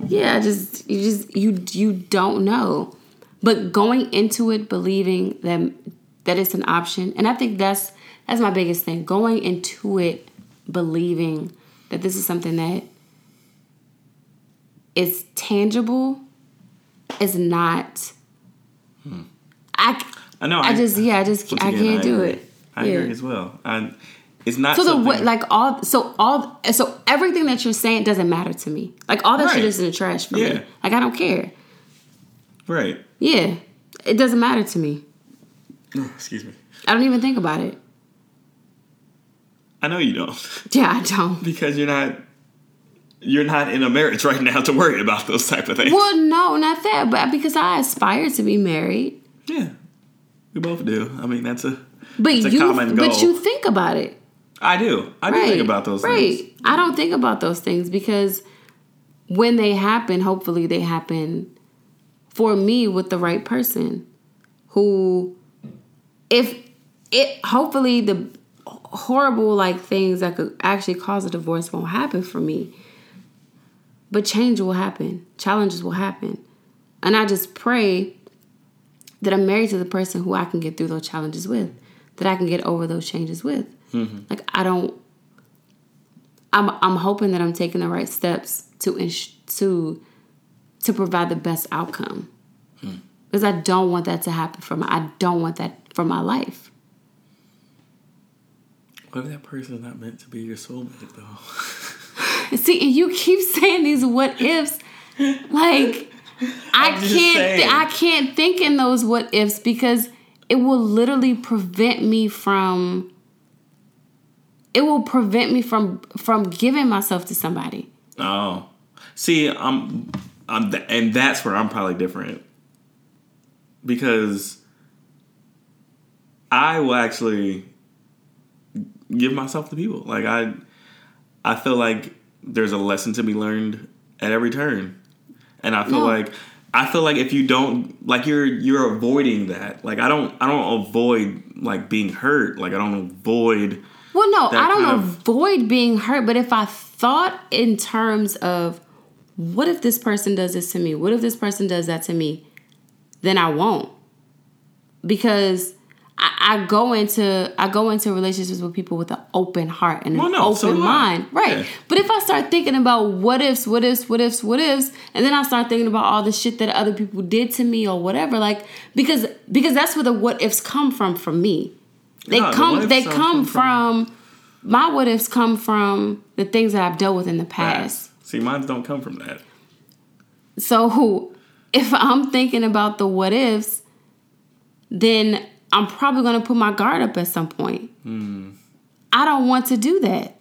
yeah, just you just you you don't know. But going into it believing that that it's an option, and I think that's that's my biggest thing. Going into it believing that this is something that is tangible is not. Hmm. I I know. I just yeah I just I again, can't do it. I yeah. agree as well. I, it's not So the what like all so all so everything that you're saying doesn't matter to me. Like all that Right. shit is in the trash for Yeah. me. Like I don't care. right. Yeah, it doesn't matter to me. Oh, excuse me. I don't even think about it. I know you don't Yeah, I don't. because you're not you're not in a marriage right now to worry about those type of things. Well, no, not that, but because I aspire to be married. Yeah, we both do. I mean, that's a But It's a you, but you think about it. I do. I do think about those things. right. things. I don't think about those things because when they happen, hopefully they happen for me with the right person who if it hopefully the horrible like things that could actually cause a divorce won't happen for me but change will happen challenges will happen and i just pray that i'm married to the person who i can get through those challenges with that i can get over those changes with mm-hmm. like i don't i'm i'm hoping that i'm taking the right steps to ins- to to provide the best outcome hmm. because i don't want that to happen for my i don't want that for my life What if that person is not meant to be your soulmate though? See, and you keep saying these what ifs. Like I can't saying. I can't think in those what ifs because it will literally prevent me from it will prevent me from from giving myself to somebody. Oh, see, I'm, I'm, th- and that's where I'm probably different because I will actually give myself to people. Like I, I feel like there's a lesson to be learned at every turn, and I feel No. like I feel like if you don't like you're you're avoiding that. Like I don't I don't avoid like being hurt. Like I don't avoid. Well, no, I don't kind of- avoid being hurt, but if I thought in terms of what if this person does this to me? What if this person does that to me? Then I won't. Because I, I go into I go into relationships with people with an open heart and an Well, no, open so mind. Right. Yeah. But if I start thinking about what ifs, what ifs, what ifs, what ifs, and then I start thinking about all the shit that other people did to me or whatever, like because because that's where the what ifs come from for me. They No, come ifs they come from- from my what ifs come from the things that I've dealt with in the past. See, mine don't come from that. So if I'm thinking about the what ifs, then I'm probably going to put my guard up at some point. I don't want to do that.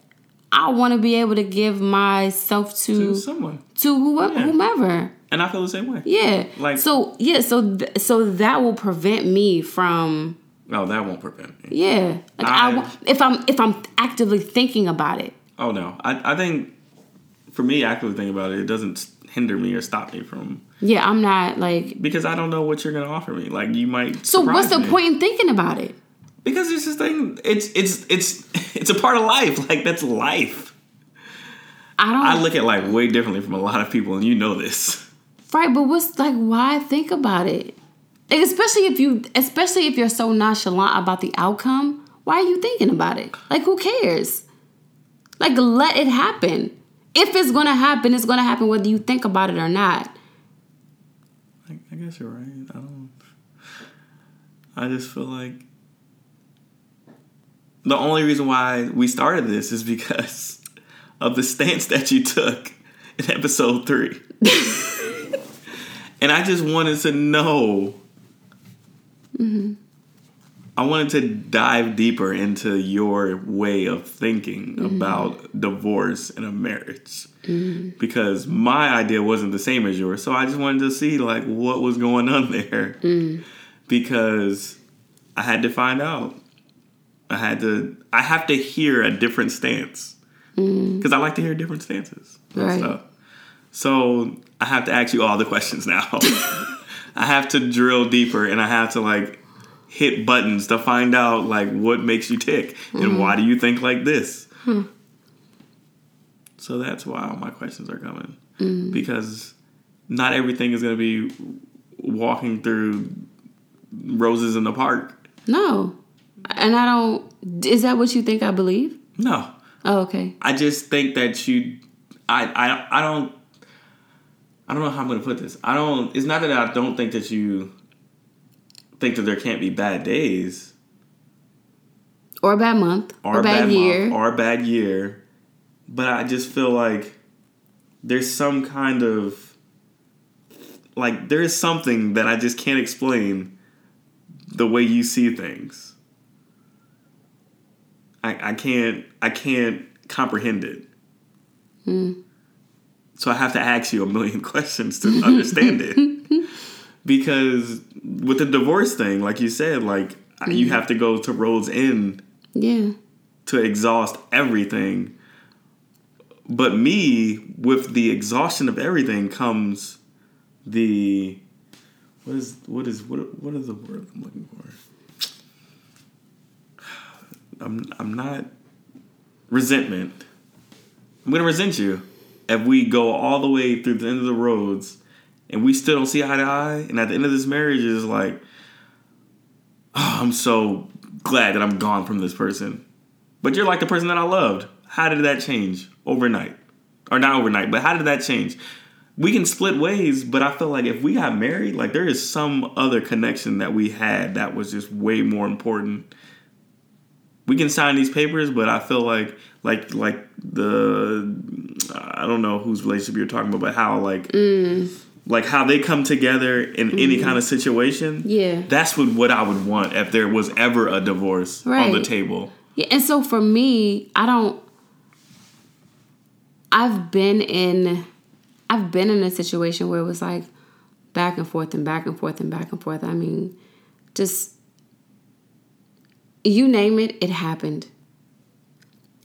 I want to be able to give myself To to someone. to whoever, Yeah. whomever. And I feel the same way. Yeah. Like- so yeah, so th- so that will prevent me from No, that won't prevent me. yeah. Like I, I- if I'm if I'm actively thinking about it. Oh no, I I think for me, actively thinking about it, it doesn't hinder me or stop me from Yeah, I'm not like because I don't know what you're gonna offer me. Like you might. So what's the me. point in thinking about it? Because it's this thing. It's it's it's it's a part of life. Like that's life. I don't I look at life way differently from a lot of people, and you know this. Right, but what's like why think about it? Especially if you especially if you're so nonchalant about the outcome, why are you thinking about it? Like who cares? Like let it happen. If it's gonna happen, it's gonna happen whether you think about it or not. Guess you're right. I don't. I just feel like the only reason why we started this is because of the stance that you took in episode three. and I just wanted to know. Mm-hmm. I wanted to dive deeper into your way of thinking mm-hmm. about divorce and a marriage mm-hmm. because my idea wasn't the same as yours. So I just wanted to see like what was going on there mm-hmm. because I had to find out. I had to. I have to hear a different stance because I like to hear different stances. and Right. stuff. So I have to ask you all the questions now. I have to drill deeper and I have to like hit buttons to find out like what makes you tick and why do you think like this. So that's why all my questions are coming because not everything is going to be walking through roses in the park. No. And I don't is that what you think I believe? No, Oh, okay. I just think that you, I, I, I don't, I don't know how I'm gonna put this. I don't. It's not that I don't think that you think that there can't be bad days Or a bad month. Or, a bad, year. month or a bad year, but I just feel like there's some kind of like there is something that I just can't explain the way you see things. I, I can't I can't comprehend it. Hmm. So I have to ask you a million questions to understand it. Because with the divorce thing, like you said, like you mm-hmm. have to go to road's end yeah. to exhaust everything. But me, with the exhaustion of everything comes the what is what is what what is the word I'm looking for? I'm I'm not resentment. I'm gonna resent you if we go all the way through the end of the roads and we still don't see eye to eye, and at the end of this marriage is like, oh, I'm so glad that I'm gone from this person. But you're like the person that I loved. How did that change overnight? Or not overnight, but how did that change? We can split ways, but I feel like if we got married, like there is some other connection that we had that was just way more important. We can sign these papers, but I feel like like like the I don't know whose relationship you're talking about, but how like mm. Like how they come together in any mm-hmm. kind of situation. Yeah. That's what, what I would want if there was ever a divorce on the table. Yeah, and so for me, I don't I've been in I've been in a situation where it was like back and forth and back and forth and back and forth. I mean, just you name it, it happened.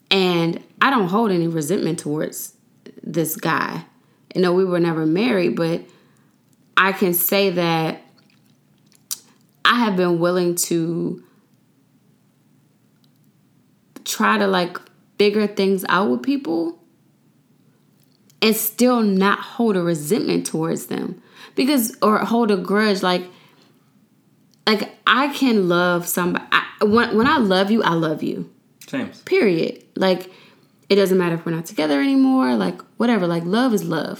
And I don't hold any resentment towards this guy. You know, we were never married, but I can say that I have been willing to try to like figure things out with people and still not hold a resentment towards them because or hold a grudge like like I can love somebody I, when when I love you I love you Same. period like it doesn't matter if we're not together anymore like whatever like love is love.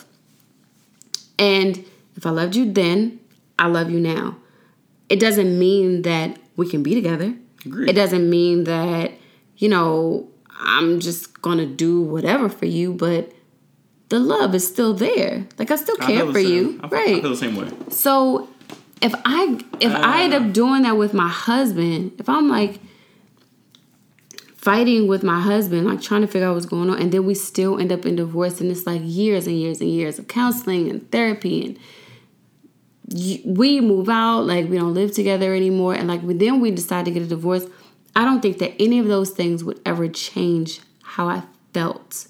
And if I loved you then I love you now. It doesn't mean that we can be together. Agreed. it doesn't mean that you know I'm just gonna do whatever for you but the love is still there. Like I still care the for same- you I feel, right. I feel the same way. so if I if I end Ah. up doing that with my husband, if I'm like fighting with my husband, like trying to figure out what's going on, and then we still end up in divorce, and it's like years and years and years of counseling and therapy, and we move out, like we don't live together anymore, and like then we decide to get a divorce. I don't think that any of those things would ever change how I felt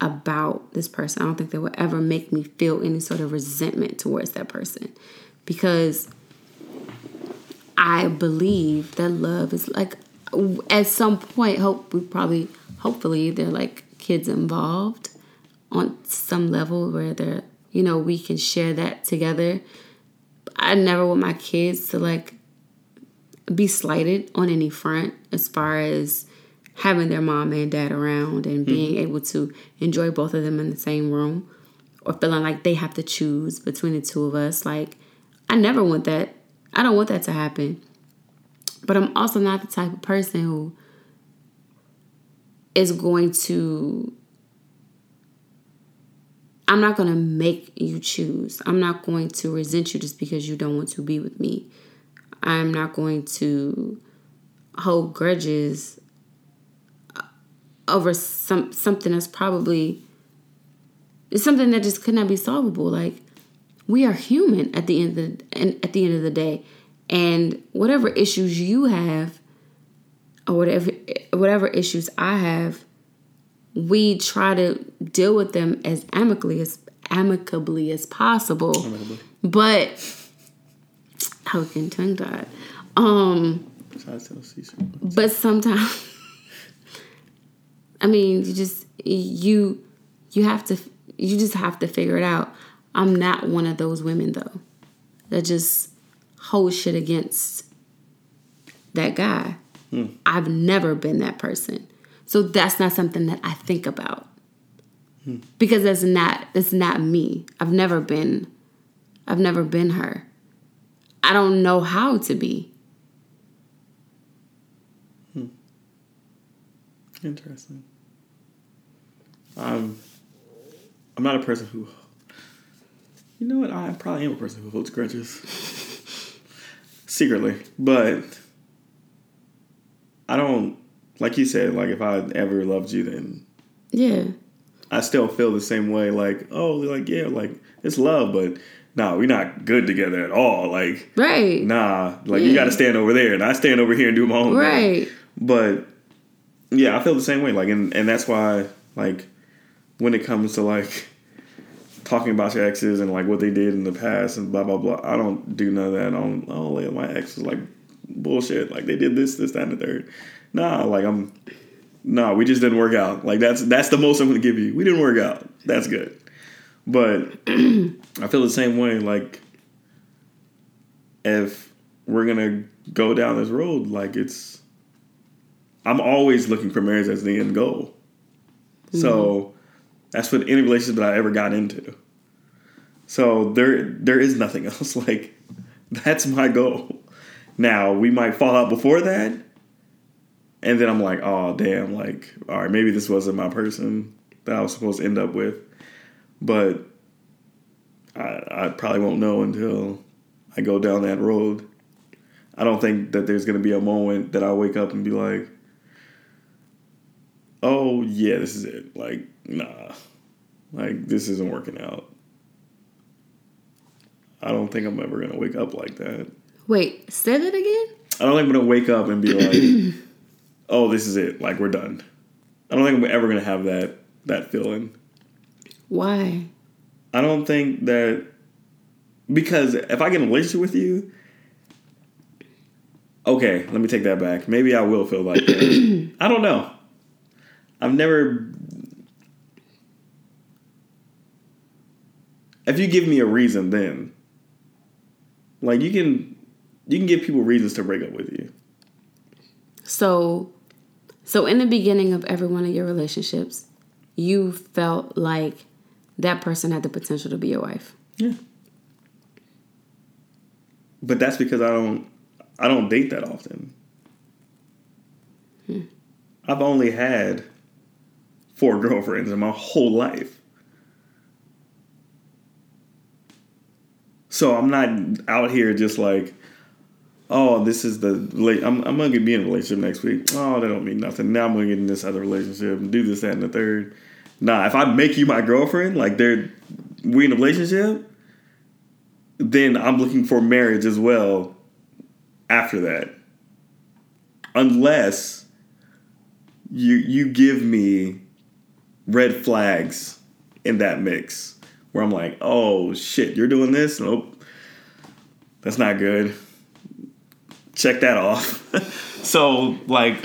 about this person. I don't think they would ever make me feel any sort of resentment towards that person because I believe that love is like at some point hope we probably hopefully they're like kids involved on some level where they're you know we can share that together. I never want my kids to like be slighted on any front as far as having their mom and dad around and mm-hmm. being able to enjoy both of them in the same room or feeling like they have to choose between the two of us. Like I never want that. I don't want that to happen but I'm also not the type of person who is going to I'm not going to make you choose. I'm not going to resent you just because you don't want to be with me. I'm not going to hold grudges uh, over some something that's probably it's something that just could not be solvable. Like we are human at the end of the and at the end of the day, and whatever issues you have, or whatever whatever issues I have, we try to deal with them as amicably as amicably as possible. But I was getting tongue tied. Um, but sometimes, I mean, you just you you have to you just have to figure it out. I'm not one of those women though that just hold shit against that guy. Hmm. I've never been that person. So that's not something that I think about. Hmm. Because that's not that's not me. I've never been I've never been her. I don't know how to be. Hmm. Interesting. I'm I'm not a person who. You know what? I probably am a person who holds grudges secretly, but I don't. Like you said, like if I ever loved you, then Yeah. I still feel the same way. Like, oh, like yeah, like it's love, but nah, we're not good together at all. Like, Right. nah, like you got to stand over there, and I stand over here and do my own thing. Right. But yeah, I feel the same way. Like, and and that's why, like, when it comes to like talking about your exes and like what they did in the past and blah blah blah, I don't do none of that. I don't. Oh, like, my ex is like bullshit. Like they did this, this, that, and the third. Nah, like I'm. Nah, we just didn't work out. Like that's that's the most I'm gonna give you. We didn't work out. That's good. But I feel the same way. Like if we're gonna go down this road, like it's I'm always looking for marriage as the end goal. So mm-hmm. That's what any relationship that I ever got into. So there there is nothing else. Like that's my goal. Now we might fall out before that. And then I'm like, oh damn, like, all right, maybe this wasn't my person that I was supposed to end up with. But I, I probably won't know until I go down that road. I don't think that there's gonna be a moment that I wake up and be like, "Oh yeah, this is it." Like, nah, like this isn't working out. I don't think I'm ever gonna wake up like that. Wait, say that again? I don't think I'm gonna wake up and be like, "Oh, this is it." Like we're done. I don't think I'm ever gonna have that that feeling. Why? I don't think that because if I get in a relationship with you, okay, let me take that back. Maybe I will feel like that. I don't know. I've never. if you give me a reason, then like you can you can give people reasons to break up with you. So, so in the beginning of every one of your relationships, you felt like that person had the potential to be your wife. Yeah. But that's because I don't I don't date that often. Hmm. I've only had four girlfriends in my whole life. So I'm not out here just like, oh, this is the late. I'm, I'm gonna be in a relationship next week. Oh, that don't mean nothing. Now I'm gonna get in this other relationship and do this, that, and the third. Nah, if I make you my girlfriend, like they're we in a relationship, then I'm looking for marriage as well. After that, unless you you give me red flags in that mix where I'm like, oh shit, you're doing this? Nope. That's not good. Check that off. so, like,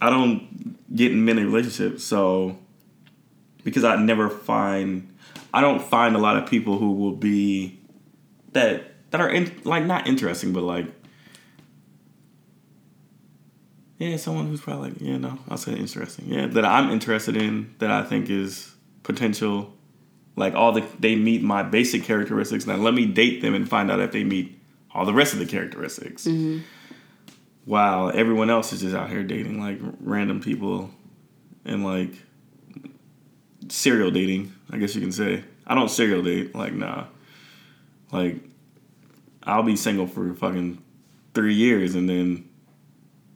I don't get in many relationships, so because I never find I don't find a lot of people who will be that that are in, like not interesting, but like yeah, someone who's probably like, yeah, no, I'll say interesting. Yeah, that I'm interested in that I think is potential. Like all the they meet my basic characteristics. Now let me date them and find out if they meet all the rest of the characteristics. Mm-hmm. While everyone else is just out here dating like random people and like serial dating, I guess you can say. I don't serial date. Like nah. Like I'll be single for fucking three years and then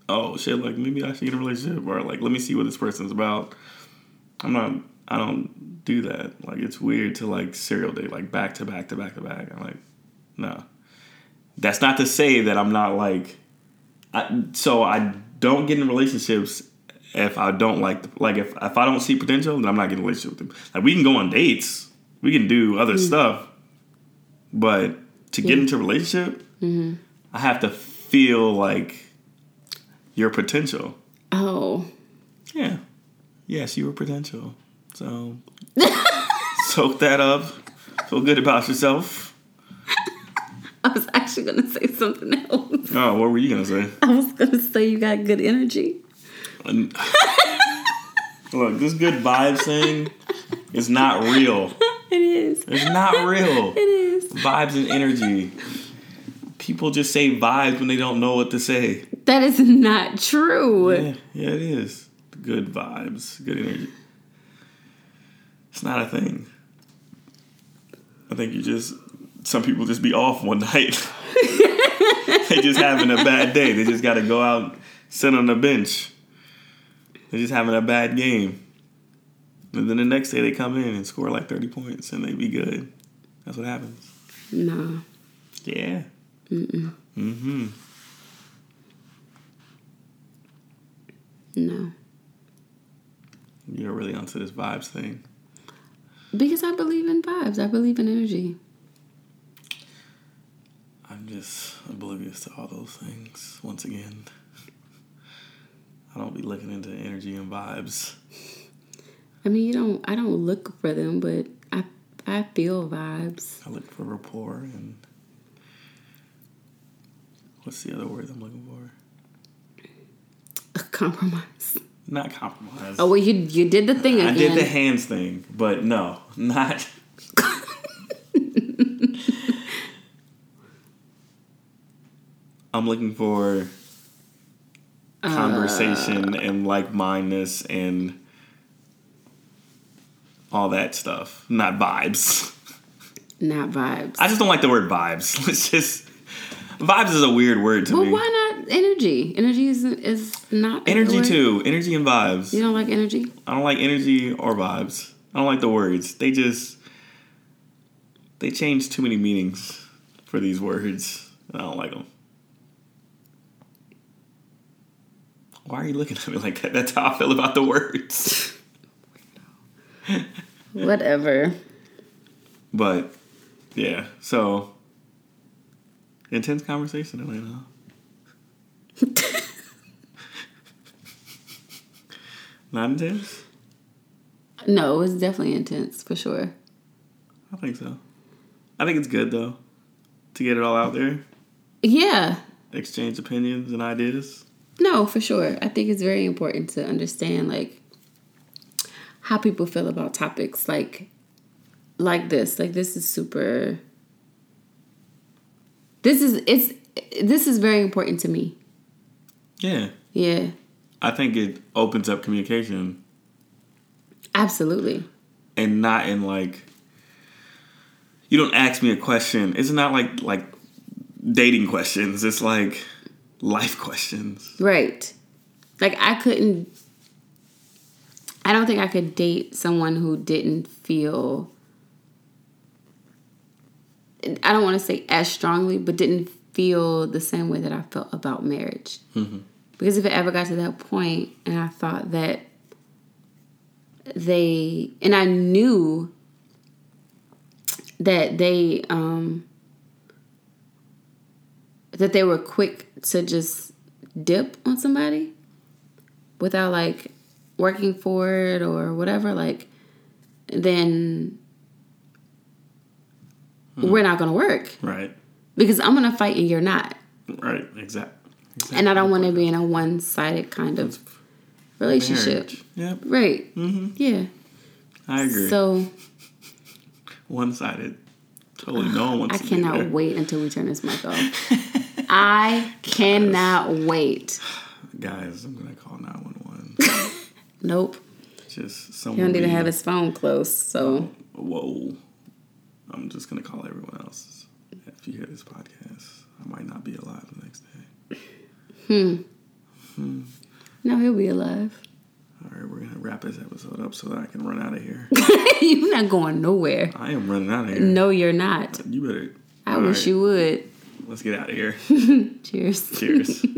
oh shit, like maybe I should get a relationship or like let me see what this person's about. I'm not I don't do that. Like it's weird to like serial date like back to back to back to back. I'm like, no. That's not to say that I'm not like I, so I don't get in relationships if I don't like like if if I don't see potential, then I'm not getting a relationship with them. Like we can go on dates, we can do other mm. stuff, but to yeah. get into a relationship, mm-hmm. I have to feel like your potential. Oh. Yeah. Yes, you were potential. So soak that up. Feel good about yourself. I was actually gonna say something else. Oh, what were you gonna say? I was gonna say you got good energy. Look, this good vibes thing is not real. It is. It's not real. It is. Vibes and energy. People just say vibes when they don't know what to say. That is not true. Yeah, yeah, it is. Good vibes, good energy. It's not a thing. I think you just some people just be off one night. they just having a bad day. They just got to go out, sit on the bench. They're just having a bad game. And then the next day they come in and score like 30 points and they be good. That's what happens. No. Yeah. Mm-mm. Mm-hmm. No. You're really onto this vibes thing. Because I believe in vibes. I believe in energy. I'm just oblivious to all those things once again. I don't be looking into energy and vibes. I mean, you don't. I don't look for them, but I I feel vibes. I look for rapport and what's the other word I'm looking for? Compromise. Not compromise. Oh well, you you did the thing again. I did the hands thing, but no, not. I'm looking for conversation uh, and like mindedness and all that stuff. Not vibes. Not vibes. I just don't like the word vibes. Let's just vibes is a weird word to well, me. why not energy? Energy is is not energy too. Energy and vibes. You don't like energy? I don't like energy or vibes. I don't like the words. They just they change too many meanings for these words. I don't like them. Why are you looking at me like that? That's how I feel about the words. Whatever. But yeah, so intense conversation, Atlanta. Not intense? No, it was definitely intense for sure. I think so. I think it's good though to get it all out there, Yeah. exchange opinions and ideas. No, for sure. I think it's very important to understand like how people feel about topics like like this. Like this is super This is it's this is very important to me. Yeah, Yeah. I think it opens up communication Absolutely. and not in like you don't ask me a question. It's not like like dating questions. It's like life questions. Right. Like I couldn't I don't think I could date someone who didn't feel I don't want to say as strongly, but didn't feel the same way that I felt about marriage. Mm-hmm. Because if it ever got to that point and I thought that they and I knew that they um that they were quick to just dip on somebody without like working for it or whatever like then we're not going to work Right. because I'm going to fight and you're not Right. Exactly. And I don't want to be in a one-sided kind of relationship Yep. right Mm-hmm. yeah I agree. so One sided. Totally no one wants I cannot wait until we turn this mic off I cannot wait Guys, I'm gonna call 911. nope Just he someone. don't even have his phone close so Whoa. I'm just gonna call everyone else. If you hear this podcast, I might not be alive the next day. no he'll be alive All right, we're gonna wrap this episode up so that I can run out of here. you're not going nowhere I am running out of here. no you're not You better. I wish right, you would Let's get out of here. cheers Cheers.